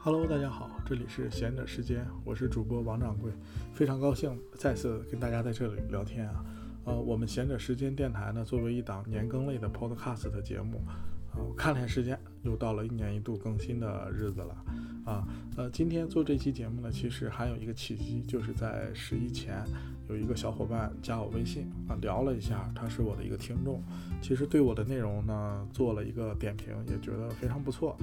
Hello，大家好，这里是闲者时间，我是主播王掌柜，非常高兴再次跟大家在这里聊天啊。呃，我们闲者时间电台呢，作为一档年更类的 Podcast 的节目，我看了一下时间，又到了一年一度更新的日子了啊。呃，今天做这期节目呢，其实还有一个契机，就是在十一前。有一个小伙伴加我微信啊，聊了一下，他是我的一个听众，其实对我的内容呢做了一个点评，也觉得非常不错，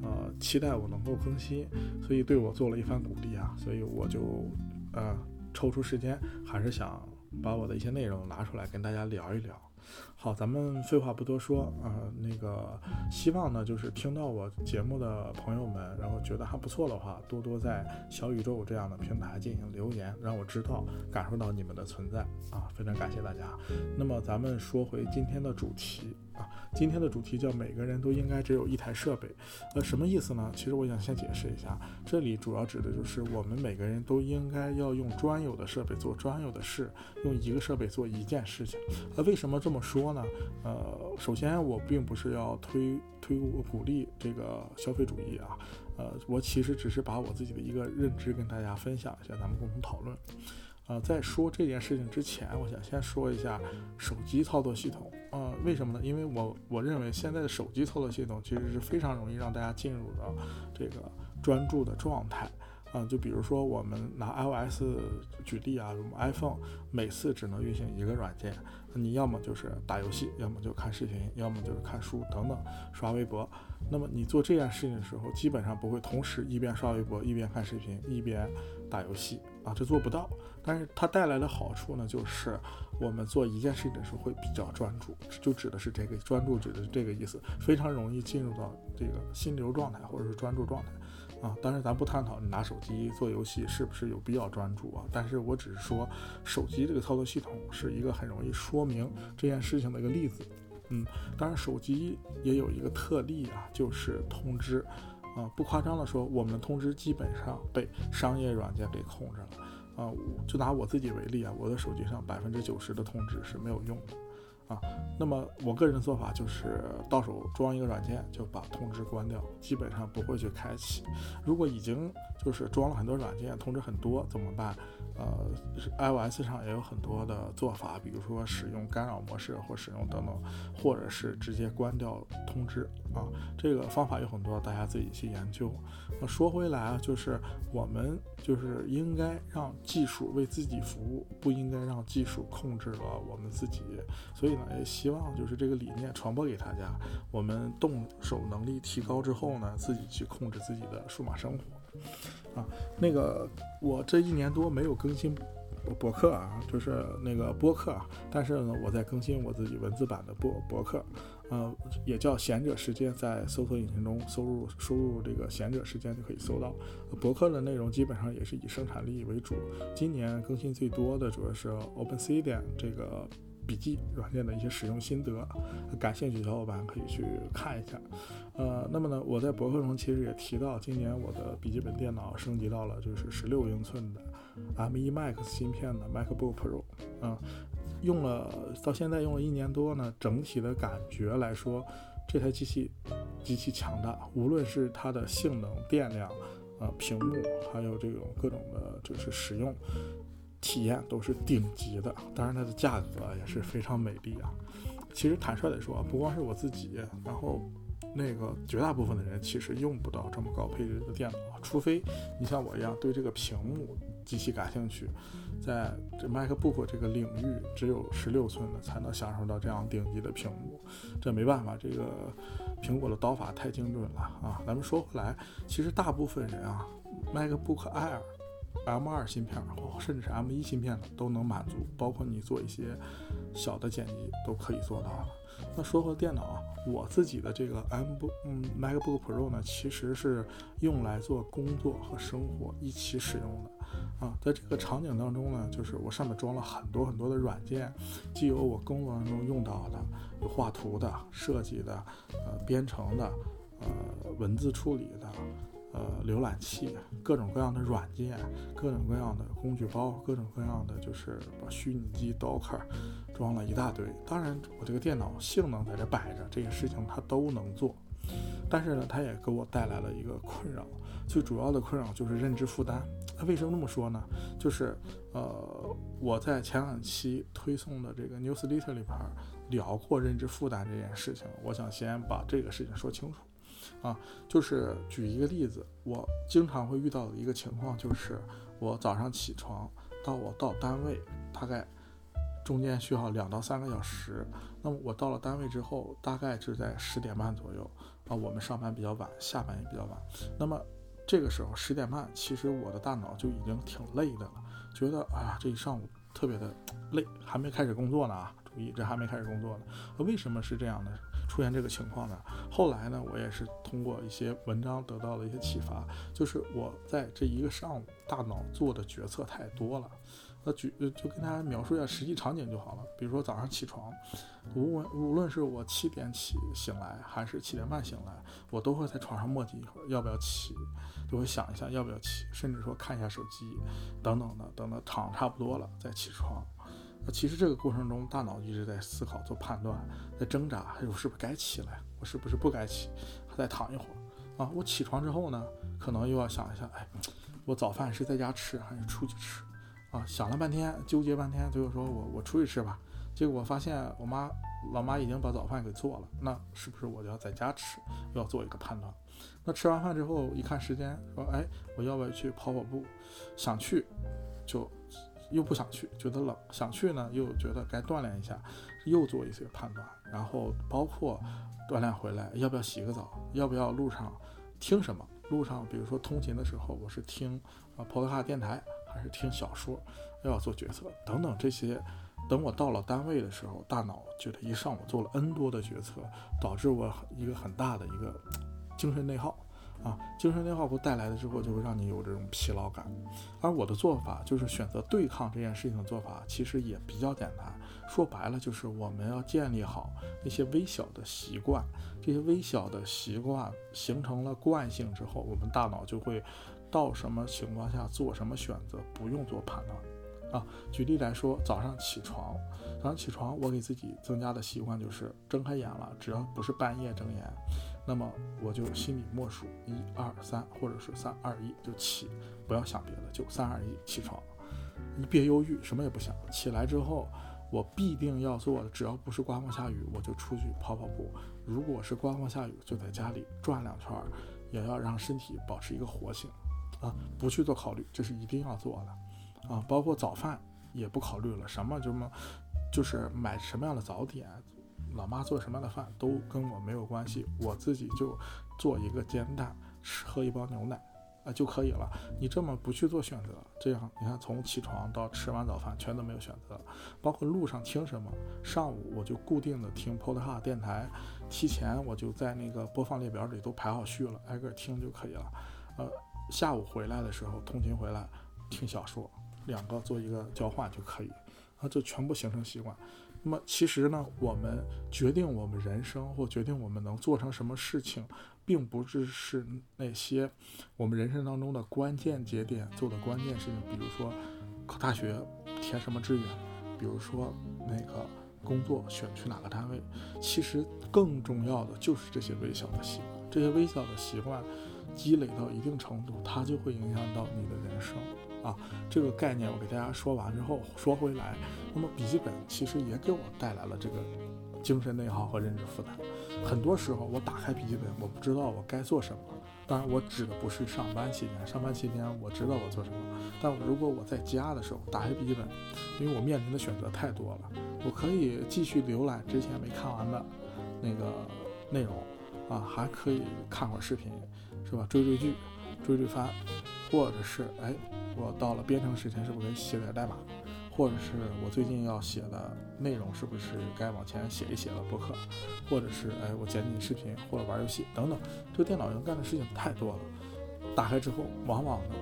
呃，期待我能够更新，所以对我做了一番鼓励啊，所以我就呃抽出时间，还是想把我的一些内容拿出来跟大家聊一聊。好，咱们废话不多说啊，那个希望呢，就是听到我节目的朋友们，然后觉得还不错的话，多多在小宇宙这样的平台进行留言，让我知道，感受到你们的存在啊，非常感谢大家。那么咱们说回今天的主题。啊，今天的主题叫每个人都应该只有一台设备，呃，什么意思呢？其实我想先解释一下，这里主要指的就是我们每个人都应该要用专有的设备做专有的事，用一个设备做一件事情。呃，为什么这么说呢？呃，首先我并不是要推推鼓励这个消费主义啊，呃，我其实只是把我自己的一个认知跟大家分享一下，咱们共同讨论。呃，在说这件事情之前，我想先说一下手机操作系统。呃，为什么呢？因为我我认为现在的手机操作系统其实是非常容易让大家进入到这个专注的状态。啊，就比如说我们拿 iOS 举例啊，我们 iPhone 每次只能运行一个软件，你要么就是打游戏，要么就看视频，要么就是看书等等，刷微博。那么你做这件事情的时候，基本上不会同时一边刷微博一边看视频一边打游戏啊，这做不到。但是它带来的好处呢，就是我们做一件事情的时候会比较专注，就指的是这个专注，指的是这个意思，非常容易进入到这个心流状态或者是专注状态啊。当然，咱不探讨你拿手机做游戏是不是有必要专注啊，但是我只是说，手机这个操作系统是一个很容易说明这件事情的一个例子。嗯，当然手机也有一个特例啊，就是通知啊，不夸张的说，我们的通知基本上被商业软件给控制了。啊，就拿我自己为例啊，我的手机上百分之九十的通知是没有用的。啊，那么我个人的做法就是到手装一个软件，就把通知关掉，基本上不会去开启。如果已经就是装了很多软件，通知很多怎么办？呃，iOS 上也有很多的做法，比如说使用干扰模式，或使用等等，或者是直接关掉通知啊。这个方法有很多，大家自己去研究。那说回来啊，就是我们就是应该让技术为自己服务，不应该让技术控制了我们自己。所以。也希望就是这个理念传播给大家。我们动手能力提高之后呢，自己去控制自己的数码生活。啊，那个我这一年多没有更新博客啊，就是那个播客啊，但是呢，我在更新我自己文字版的博博客，呃，也叫闲者时间，在搜索引擎中搜入输入这个闲者时间就可以搜到。博客的内容基本上也是以生产力为主。今年更新最多的主要是 Obsidian 这个。笔记软件的一些使用心得，感兴趣的小伙伴可以去看一下。呃，那么呢，我在博客中其实也提到，今年我的笔记本电脑升级到了就是十六英寸的 M1 Max 芯片的 MacBook Pro。嗯，用了到现在用了一年多呢，整体的感觉来说，这台机器极其强大，无论是它的性能、电量、呃屏幕，还有这种各种的，就是使用。体验都是顶级的，当然它的价格也是非常美丽啊。其实坦率地说，不光是我自己，然后那个绝大部分的人其实用不到这么高配置的电脑，除非你像我一样对这个屏幕极其感兴趣，在这 MacBook 这个领域只有十六寸的才能享受到这样顶级的屏幕。这没办法，这个苹果的刀法太精准了啊。咱们说回来，其实大部分人啊，MacBook Air。M2 芯片，甚至是 M 一芯片的都能满足，包括你做一些小的剪辑都可以做到了。那说回电脑，我自己的这个 M 不嗯 MacBook Pro 呢，其实是用来做工作和生活一起使用的啊。在这个场景当中呢，就是我上面装了很多很多的软件，既有我工作当中用到的，有画图的、设计的、呃编程的、呃文字处理的。呃，浏览器，各种各样的软件，各种各样的工具包，各种各样的就是把虚拟机 Docker 装了一大堆。当然，我这个电脑性能在这摆着，这些事情它都能做。但是呢，它也给我带来了一个困扰，最主要的困扰就是认知负担。为什么这么说呢？就是呃，我在前两期推送的这个 Newsletter 里边聊过认知负担这件事情，我想先把这个事情说清楚。啊，就是举一个例子，我经常会遇到的一个情况就是，我早上起床到我到单位，大概中间需要两到三个小时。那么我到了单位之后，大概是在十点半左右啊。我们上班比较晚，下班也比较晚。那么这个时候十点半，其实我的大脑就已经挺累的了，觉得哎呀，这一上午特别的累，还没开始工作呢啊！注意，这还没开始工作呢。为什么是这样呢？出现这个情况呢？后来呢，我也是通过一些文章得到了一些启发，就是我在这一个上午，大脑做的决策太多了。那举就跟大家描述一下实际场景就好了。比如说早上起床，无论无论是我七点起醒来，还是七点半醒来，我都会在床上磨叽一会儿，要不要起，就会想一下要不要起，甚至说看一下手机，等等的，等到躺差不多了再起床。其实这个过程中，大脑一直在思考、做判断，在挣扎，我是不是该起来？我是不是不该起？再躺一会儿啊？我起床之后呢，可能又要想一下，哎，我早饭是在家吃还是出去吃？啊，想了半天，纠结半天，最后说我我出去吃吧。结果发现我妈老妈已经把早饭给做了，那是不是我就要在家吃？要做一个判断。那吃完饭之后一看时间，说，哎，我要不要去跑跑步？想去，就。又不想去，觉得冷；想去呢，又觉得该锻炼一下，又做一些判断。然后包括锻炼回来要不要洗个澡，要不要路上听什么？路上比如说通勤的时候，我是听啊 Podcast 电台，还是听小说？又要做决策等等这些。等我到了单位的时候，大脑觉得一上午做了 N 多的决策，导致我一个很大的一个精神内耗。精神内耗不带来的之后，就会让你有这种疲劳感。而我的做法就是选择对抗这件事情的做法，其实也比较简单。说白了，就是我们要建立好那些微小的习惯。这些微小的习惯形成了惯性之后，我们大脑就会到什么情况下做什么选择，不用做判断。啊，举例来说，早上起床，早上起床，我给自己增加的习惯就是睁开眼了，只要不是半夜睁眼。那么我就心里默数一二三，或者是三二一就起，不要想别的，就三二一起床，你别犹豫，什么也不想。起来之后，我必定要做的，只要不是刮风下雨，我就出去跑跑步；如果是刮风下雨，就在家里转两圈，也要让身体保持一个活性啊，不去做考虑，这是一定要做的啊。包括早饭也不考虑了，什么什么，就是买什么样的早点。老妈做什么样的饭都跟我没有关系，我自己就做一个煎蛋，吃喝一包牛奶啊就可以了。你这么不去做选择，这样你看从起床到吃完早饭全都没有选择，包括路上听什么，上午我就固定的听 Podcast 电台，提前我就在那个播放列表里都排好序了，挨个听就可以了。呃，下午回来的时候通勤回来听小说，两个做一个交换就可以，啊，就全部形成习惯。那么其实呢，我们决定我们人生或决定我们能做成什么事情，并不是是那些我们人生当中的关键节点做的关键事情，比如说考大学填什么志愿，比如说那个工作选去哪个单位。其实更重要的就是这些微小的习惯，这些微小的习惯积累到一定程度，它就会影响到你的人生。啊，这个概念我给大家说完之后，说回来，那么笔记本其实也给我带来了这个精神内耗和认知负担。很多时候我打开笔记本，我不知道我该做什么。当然，我指的不是上班期间，上班期间我知道我做什么。但如果我在家的时候打开笔记本，因为我面临的选择太多了，我可以继续浏览之前没看完的那个内容，啊，还可以看会儿视频，是吧？追追剧，追追番，或者是哎。我到了编程时间，是不是可以写点代码？或者是我最近要写的内容是不是该往前写一写了博客，或者是哎我剪辑视频或者玩游戏等等，这个电脑要干的事情太多了。打开之后，往往呢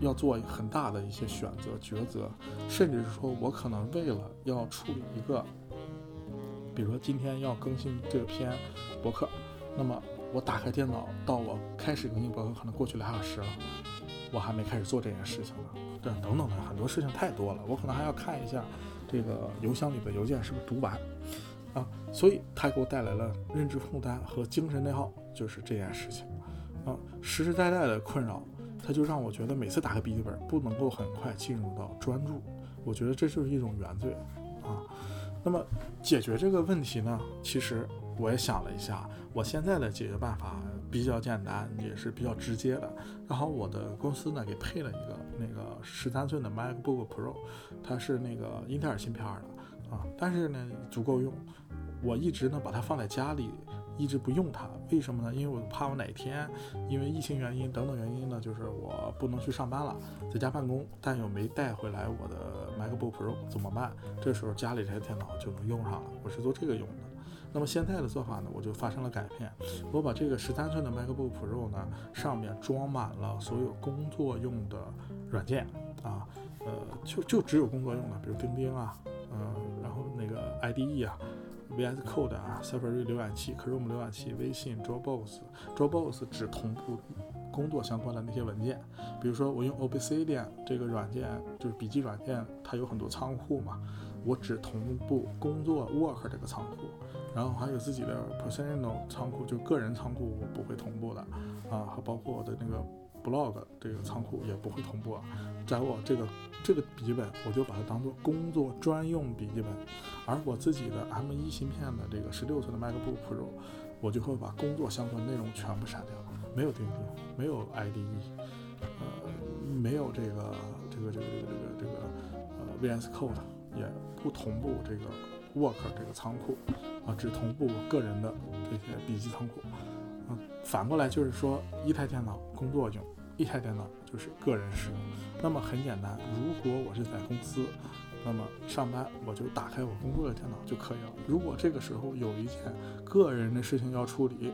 要做很大的一些选择抉择，甚至是说我可能为了要处理一个，比如说今天要更新这篇博客，那么我打开电脑到我开始更新博客可能过去俩小时了，我还没开始做这件事情呢。对，等等的很多事情太多了，我可能还要看一下这个邮箱里的邮件是不是读完啊，所以它给我带来了认知负担和精神内耗，就是这件事情啊，实实在在的困扰，它就让我觉得每次打开笔记本不能够很快进入到专注，我觉得这就是一种原罪啊。那么解决这个问题呢，其实我也想了一下，我现在的解决办法。比较简单，也是比较直接的。然后我的公司呢，给配了一个那个十三寸的 MacBook Pro，它是那个英特尔芯片的啊，但是呢足够用。我一直呢把它放在家里，一直不用它。为什么呢？因为我怕我哪天因为疫情原因等等原因呢，就是我不能去上班了，在家办公，但又没带回来我的 MacBook Pro 怎么办？这时候家里这台电脑就能用上了。我是做这个用的。那么现在的做法呢，我就发生了改变。我把这个十三寸的 MacBook Pro 呢，上面装满了所有工作用的软件啊，呃，就就只有工作用的，比如钉钉啊，嗯，然后那个 IDE 啊，VS Code 啊，Safari 浏览器、Chrome 浏览器、微信、Dropbox，Dropbox 只同步工作相关的那些文件。比如说我用 Obsidian 这个软件，就是笔记软件，它有很多仓库嘛，我只同步工作 Work 这个仓库。然后还有自己的 personal 仓库，就个人仓库我不会同步的，啊，还包括我的那个 blog 这个仓库也不会同步啊。在我这个这个笔记本，我就把它当做工作专用笔记本，而我自己的 M1 芯片的这个十六寸的 MacBook Pro，我就会把工作相关内容全部删掉，没有钉钉，没有 IDE，呃，没有这个这个这个这个这个这个呃 VS Code，也不同步这个 Work 这个仓库。啊，只同步我个人的这些笔记仓库，啊，反过来就是说，一台电脑工作用，一台电脑就是个人使用。那么很简单，如果我是在公司，那么上班我就打开我工作的电脑就可以了。如果这个时候有一件个人的事情要处理，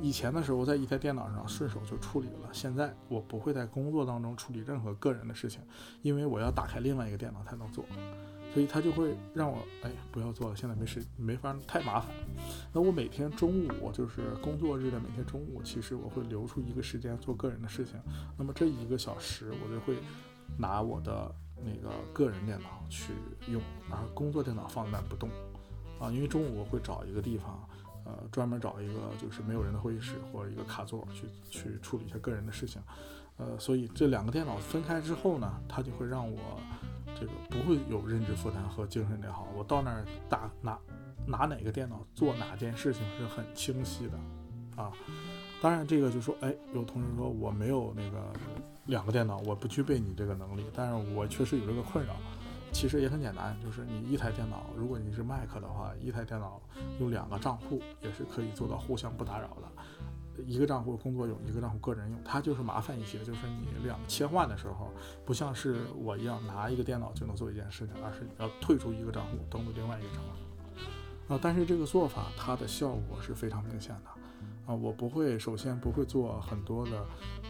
以前的时候在一台电脑上顺手就处理了，现在我不会在工作当中处理任何个人的事情，因为我要打开另外一个电脑才能做。所以他就会让我哎不要做了，现在没事没法太麻烦。那我每天中午就是工作日的每天中午，其实我会留出一个时间做个人的事情。那么这一个小时我就会拿我的那个个人电脑去用，然后工作电脑放在那不动啊。因为中午我会找一个地方，呃，专门找一个就是没有人的会议室或者一个卡座去去处理一下个人的事情。呃，所以这两个电脑分开之后呢，它就会让我。这个不会有认知负担和精神内耗。我到那儿打拿拿哪个电脑做哪件事情是很清晰的啊。当然，这个就说，哎，有同事说我没有那个两个电脑，我不具备你这个能力。但是我确实有这个困扰。其实也很简单，就是你一台电脑，如果你是 Mac 的话，一台电脑用两个账户也是可以做到互相不打扰的。一个账户工作用，一个账户个人用，它就是麻烦一些。就是你两个切换的时候，不像是我一样拿一个电脑就能做一件事情，而是要退出一个账户登录另外一个账户。啊，但是这个做法它的效果是非常明显的。啊，我不会首先不会做很多的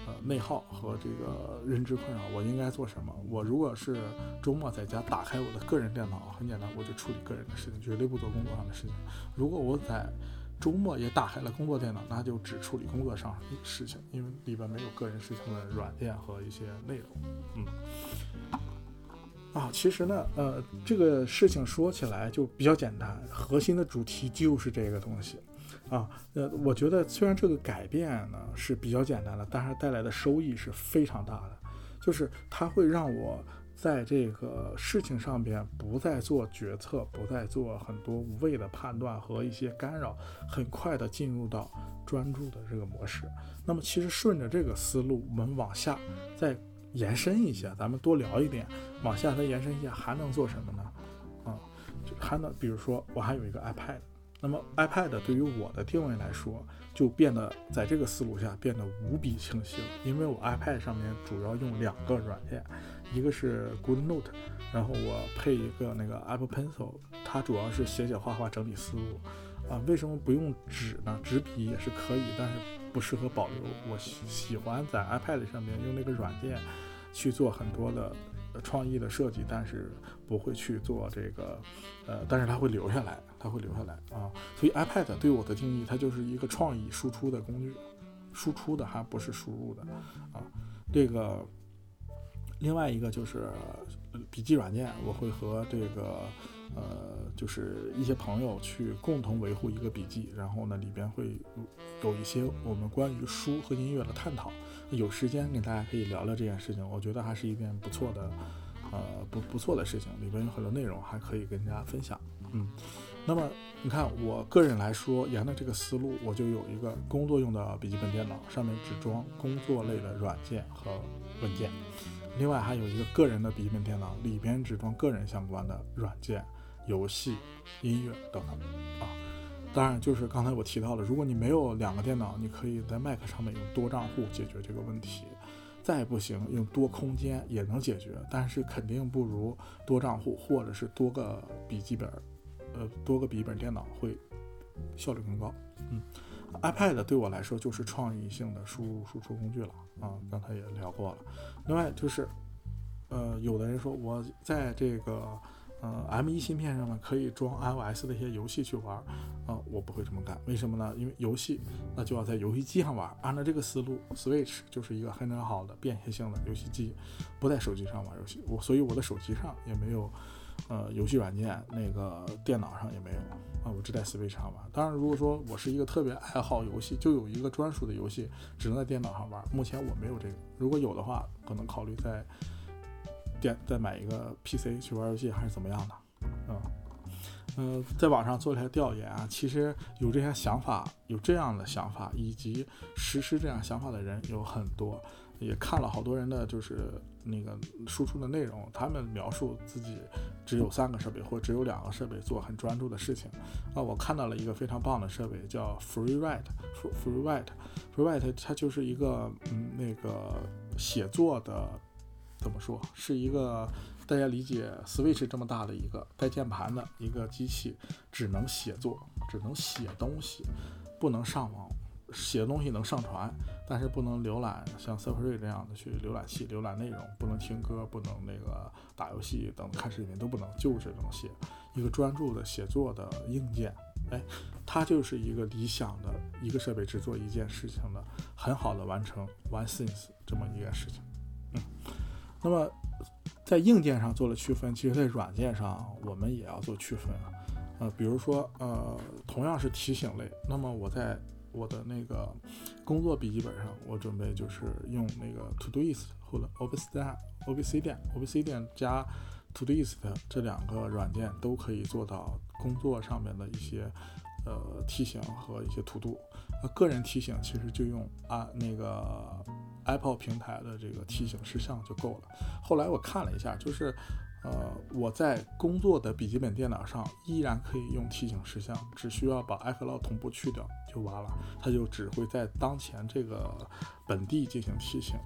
呃内耗和这个认知困扰。我应该做什么？我如果是周末在家打开我的个人电脑，很简单，我就处理个人的事情，绝对不做工作上的事情。如果我在周末也打开了工作电脑，那就只处理工作上事情，因为里边没有个人事情的软件和一些内容。嗯，啊，其实呢，呃，这个事情说起来就比较简单，核心的主题就是这个东西。啊，呃，我觉得虽然这个改变呢是比较简单的，但是带来的收益是非常大的，就是它会让我。在这个事情上边不再做决策，不再做很多无谓的判断和一些干扰，很快的进入到专注的这个模式。那么，其实顺着这个思路，我们往下再延伸一下，咱们多聊一点，往下再延伸一下，还能做什么呢？啊，还能比如说，我还有一个 iPad，那么 iPad 对于我的定位来说，就变得在这个思路下变得无比清晰了。因为我 iPad 上面主要用两个软件，一个是 GoodNote，然后我配一个那个 Apple Pencil，它主要是写写画画、整理思路。啊，为什么不用纸呢？纸笔也是可以，但是不适合保留。我喜喜欢在 iPad 上面用那个软件去做很多的创意的设计，但是不会去做这个，呃，但是它会留下来，它会留下来啊。所以 iPad 对我的定义，它就是一个创意输出的工具，输出的还不是输入的啊。这个另外一个就是笔记软件，我会和这个。呃，就是一些朋友去共同维护一个笔记，然后呢，里边会有一些我们关于书和音乐的探讨。有时间跟大家可以聊聊这件事情，我觉得还是一件不错的，呃，不不错的事情。里边有很多内容还可以跟大家分享。嗯，那么你看，我个人来说，沿着这个思路，我就有一个工作用的笔记本电脑，上面只装工作类的软件和文件。另外还有一个个人的笔记本电脑，里边只装个人相关的软件。游戏、音乐等等啊，当然就是刚才我提到了，如果你没有两个电脑，你可以在 Mac 上面用多账户解决这个问题。再不行，用多空间也能解决，但是肯定不如多账户或者是多个笔记本，呃，多个笔记本电脑会效率更高。嗯，iPad 对我来说就是创意性的输入输出工具了啊，刚才也聊过了。另外就是，呃，有的人说我在这个。呃，M1 芯片上面可以装 iOS 的一些游戏去玩，啊，我不会这么干，为什么呢？因为游戏那就要在游戏机上玩。按照这个思路，Switch 就是一个很好的便携性的游戏机，不在手机上玩游戏。我所以我的手机上也没有，呃，游戏软件，那个电脑上也没有啊，我只在 Switch 上玩。当然，如果说我是一个特别爱好游戏，就有一个专属的游戏只能在电脑上玩。目前我没有这个，如果有的话，可能考虑在。电再买一个 PC 去玩游戏还是怎么样的？嗯嗯，在网上做了一下调研啊，其实有这些想法，有这样的想法以及实施这样想法的人有很多，也看了好多人的就是那个输出的内容，他们描述自己只有三个设备或只有两个设备做很专注的事情啊。我看到了一个非常棒的设备叫 FreeWrite，FreeWrite，FreeWrite 它就是一个嗯那个写作的。怎么说？是一个大家理解 Switch 这么大的一个带键盘的一个机器，只能写作，只能写东西，不能上网。写东西能上传，但是不能浏览像 Safari 这样的去浏览器浏览内容，不能听歌，不能那个打游戏等看视频都不能，就是这么写一个专注的写作的硬件。哎，它就是一个理想的一个设备，只做一件事情的，很好的完成 One Things 这么一件事情。嗯。那么，在硬件上做了区分，其实，在软件上我们也要做区分啊。呃，比如说，呃，同样是提醒类，那么我在我的那个工作笔记本上，我准备就是用那个 Todoist 或者 Obsidian、Obsidian、Obsidian 加 Todoist 这两个软件都可以做到工作上面的一些呃提醒和一些 todo。呃，个人提醒其实就用啊那个。Apple 平台的这个提醒事项就够了。后来我看了一下，就是，呃，我在工作的笔记本电脑上依然可以用提醒事项，只需要把 iCloud 同步去掉就完了，它就只会在当前这个本地进行提醒，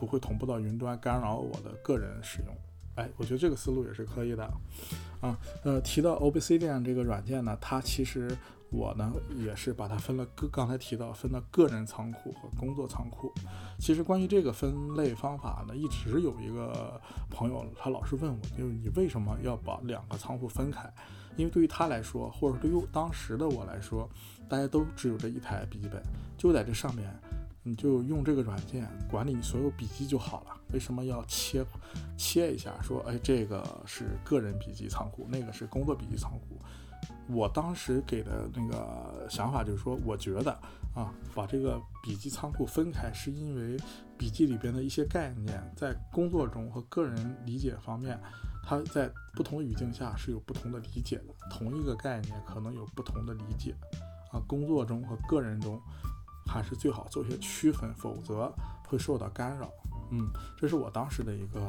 不会同步到云端干扰我的个人使用。哎，我觉得这个思路也是可以的。啊，呃，提到 Obsidian 这个软件呢，它其实。我呢也是把它分了个，刚才提到分了个人仓库和工作仓库。其实关于这个分类方法呢，一直有一个朋友他老是问我，就是你为什么要把两个仓库分开？因为对于他来说，或者对于当时的我来说，大家都只有这一台笔记本，就在这上面，你就用这个软件管理你所有笔记就好了。为什么要切切一下？说哎，这个是个人笔记仓库，那个是工作笔记仓库。我当时给的那个想法就是说，我觉得啊，把这个笔记仓库分开，是因为笔记里边的一些概念在工作中和个人理解方面，它在不同语境下是有不同的理解的。同一个概念可能有不同的理解啊，工作中和个人中还是最好做一些区分，否则会受到干扰。嗯，这是我当时的一个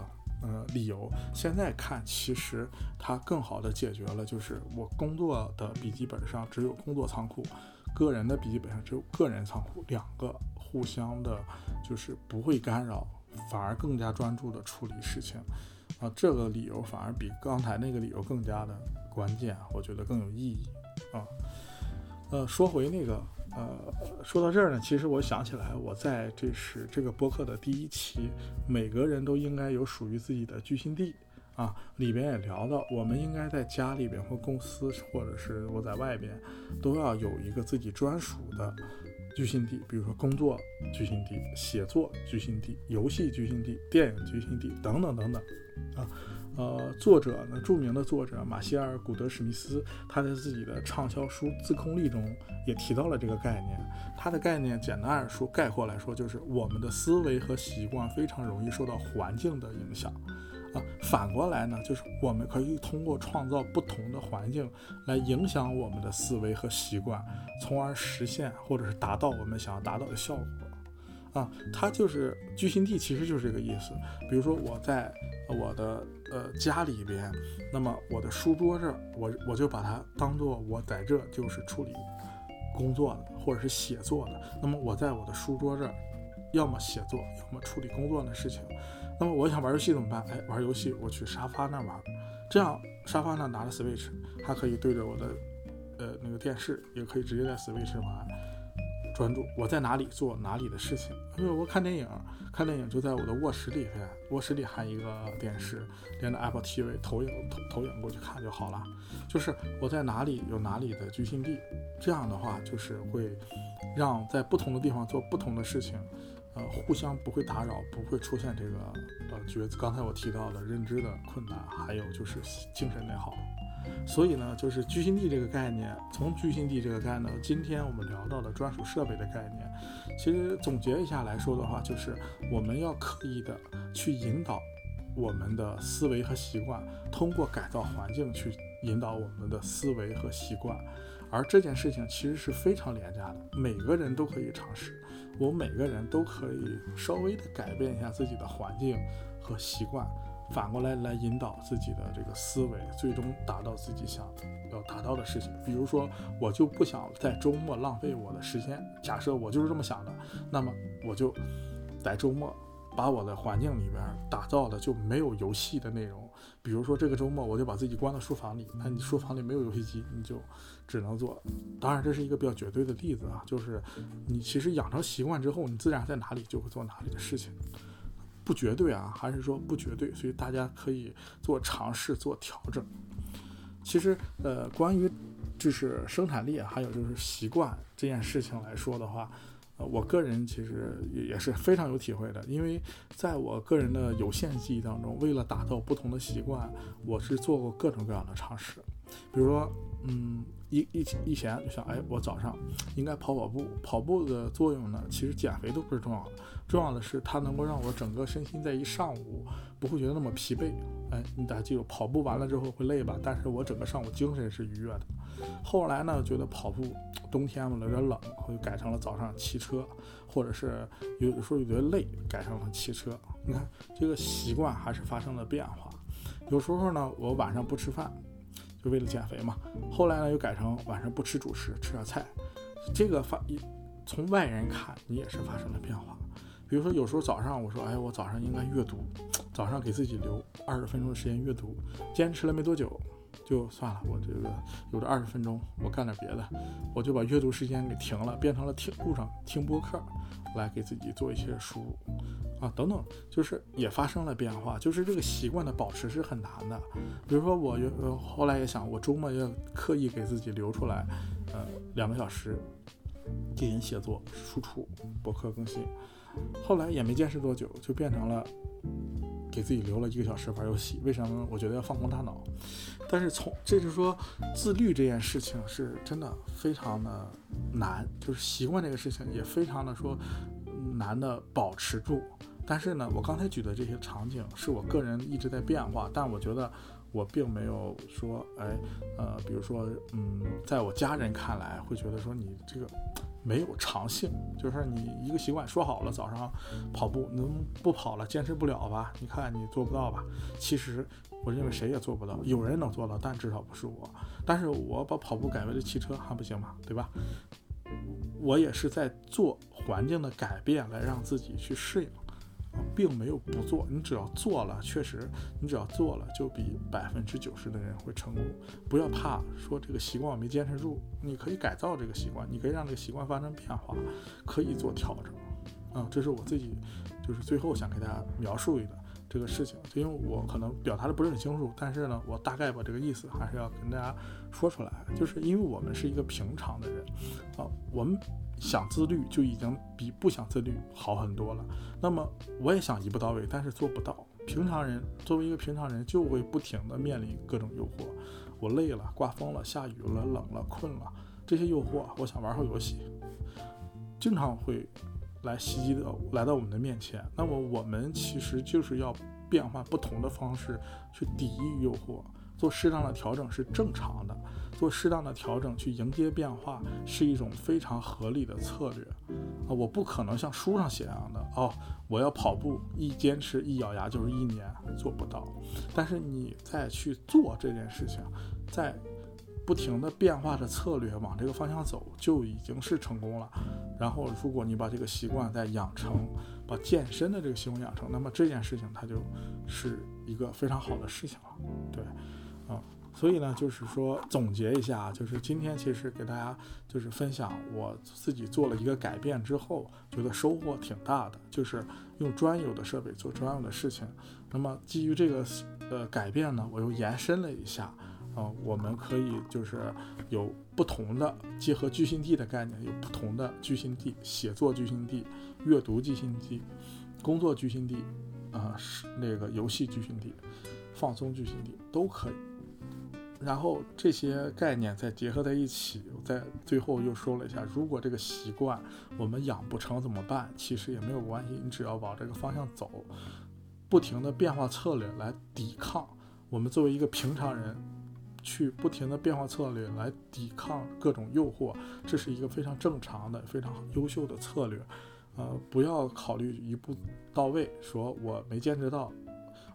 呃理由，现在看其实它更好的解决了，就是我工作的笔记本上只有工作仓库，个人的笔记本上只有个人仓库，两个互相的，就是不会干扰，反而更加专注的处理事情。啊，这个理由反而比刚才那个理由更加的关键，我觉得更有意义啊。呃，说回那个，呃，说到这儿呢，其实我想起来，我在这是这个播客的第一期，每个人都应该有属于自己的居心地啊。里边也聊到，我们应该在家里边或公司，或者是我在外边，都要有一个自己专属的居心地，比如说工作居心地、写作居心地、游戏居心地、电影居心地等等等等。啊，呃，作者呢，著名的作者马歇尔·古德史密斯，他在自己的畅销书《自控力》中也提到了这个概念。他的概念简单而说，概括来说，就是我们的思维和习惯非常容易受到环境的影响。啊，反过来呢，就是我们可以通过创造不同的环境来影响我们的思维和习惯，从而实现或者是达到我们想要达到的效果。啊，它就是居心地，其实就是这个意思。比如说我在我的呃家里边，那么我的书桌这儿，我我就把它当做我在这就是处理工作的，或者是写作的。那么我在我的书桌这儿，要么写作，要么处理工作的事情。那么我想玩游戏怎么办？哎，玩游戏我去沙发那玩，这样沙发那拿着 Switch，还可以对着我的呃那个电视，也可以直接在 Switch 玩。专注我在哪里做哪里的事情。因为我看电影，看电影就在我的卧室里边，卧室里还一个电视，连着 Apple TV 投影投投影过去看就好了。就是我在哪里有哪里的居心地，这样的话就是会让在不同的地方做不同的事情，呃，互相不会打扰，不会出现这个呃觉刚才我提到的认知的困难，还有就是精神内耗。所以呢，就是居心地这个概念，从居心地这个概念，今天我们聊到的专属设备的概念，其实总结一下来说的话，就是我们要刻意的去引导我们的思维和习惯，通过改造环境去引导我们的思维和习惯，而这件事情其实是非常廉价的，每个人都可以尝试，我每个人都可以稍微的改变一下自己的环境和习惯。反过来来引导自己的这个思维，最终达到自己想要达到的事情。比如说，我就不想在周末浪费我的时间。假设我就是这么想的，那么我就在周末把我的环境里边打造的就没有游戏的内容。比如说这个周末我就把自己关到书房里，那你书房里没有游戏机，你就只能做。当然这是一个比较绝对的例子啊，就是你其实养成习惯之后，你自然在哪里就会做哪里的事情。不绝对啊，还是说不绝对，所以大家可以做尝试，做调整。其实，呃，关于就是生产力，还有就是习惯这件事情来说的话，呃，我个人其实也是非常有体会的，因为在我个人的有限记忆当中，为了打造不同的习惯，我是做过各种各样的尝试，比如说，嗯。一一一闲就想，哎，我早上应该跑跑步。跑步的作用呢，其实减肥都不是重要的，重要的是它能够让我整个身心在一上午不会觉得那么疲惫。哎，你大家记住，跑步完了之后会累吧？但是我整个上午精神是愉悦的。后来呢，觉得跑步冬天嘛有点冷，我就改成了早上骑车，或者是有的时候有点累，改成了骑车。你看这个习惯还是发生了变化。有时候呢，我晚上不吃饭。就为了减肥嘛，后来呢又改成晚上不吃主食，吃点菜。这个发一从外人看你也是发生了变化。比如说有时候早上我说，哎，我早上应该阅读，早上给自己留二十分钟的时间阅读，坚持了没多久，就算了，我这个有这二十分钟，我干点别的，我就把阅读时间给停了，变成了听路上听播客，来给自己做一些输入。啊，等等，就是也发生了变化，就是这个习惯的保持是很难的。比如说，我呃后来也想，我周末要刻意给自己留出来，呃，两个小时进行写作、输出、博客更新。后来也没坚持多久，就变成了给自己留了一个小时玩游戏。为什么？我觉得要放空大脑。但是从这就是说，自律这件事情是真的非常的难，就是习惯这个事情也非常的说。难的保持住，但是呢，我刚才举的这些场景是我个人一直在变化，但我觉得我并没有说，哎，呃，比如说，嗯，在我家人看来会觉得说你这个没有长性，就是你一个习惯说好了早上跑步，能不跑了坚持不了吧？你看你做不到吧？其实我认为谁也做不到，有人能做到，但至少不是我。但是我把跑步改为了骑车还不行吗？对吧？我也是在做环境的改变来让自己去适应。并没有不做，你只要做了，确实，你只要做了，就比百分之九十的人会成功。不要怕说这个习惯我没坚持住，你可以改造这个习惯，你可以让这个习惯发生变化，可以做调整。啊，这是我自己，就是最后想给大家描述一个这个事情，因为我可能表达的不是很清楚，但是呢，我大概把这个意思还是要跟大家说出来，就是因为我们是一个平常的人，啊，我们。想自律就已经比不想自律好很多了。那么我也想一步到位，但是做不到。平常人作为一个平常人，就会不停的面临各种诱惑。我累了，刮风了，下雨了，冷了，困了，这些诱惑，我想玩会游戏，经常会来袭击的来到我们的面前。那么我们其实就是要变换不同的方式去抵御诱惑。做适当的调整是正常的，做适当的调整去迎接变化是一种非常合理的策略啊！我不可能像书上写样的哦，我要跑步一坚持一咬牙就是一年，做不到。但是你再去做这件事情，在不停的变化的策略往这个方向走，就已经是成功了。然后如果你把这个习惯再养成，把健身的这个习惯养成，那么这件事情它就是一个非常好的事情了，对。啊，所以呢，就是说总结一下，就是今天其实给大家就是分享我自己做了一个改变之后，觉得收获挺大的，就是用专有的设备做专有的事情。那么基于这个呃改变呢，我又延伸了一下，啊，我们可以就是有不同的结合居心地的概念，有不同的居心地，写作居心地、阅读居心地、工作居心地，啊，是那个游戏居心地、放松居心地都可以。然后这些概念再结合在一起，在最后又说了一下，如果这个习惯我们养不成怎么办？其实也没有关系，你只要往这个方向走，不停的变化策略来抵抗。我们作为一个平常人，去不停的变化策略来抵抗各种诱惑，这是一个非常正常的、非常优秀的策略。呃，不要考虑一步到位，说我没坚持到。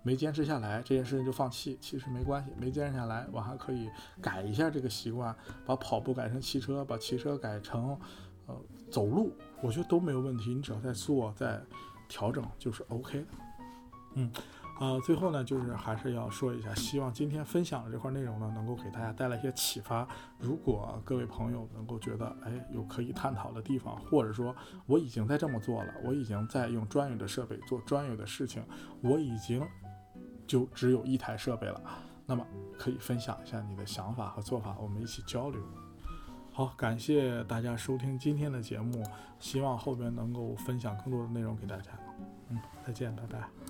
没坚持下来，这件事情就放弃，其实没关系。没坚持下来，我还可以改一下这个习惯，把跑步改成骑车，把骑车改成呃走路，我觉得都没有问题。你只要在做，在调整，就是 OK 的。嗯，呃，最后呢，就是还是要说一下，希望今天分享的这块内容呢，能够给大家带来一些启发。如果各位朋友能够觉得，哎，有可以探讨的地方，或者说我已经在这么做了，我已经在用专业的设备做专业的事情，我已经。就只有一台设备了，那么可以分享一下你的想法和做法，我们一起交流。好，感谢大家收听今天的节目，希望后边能够分享更多的内容给大家。嗯，再见，拜拜。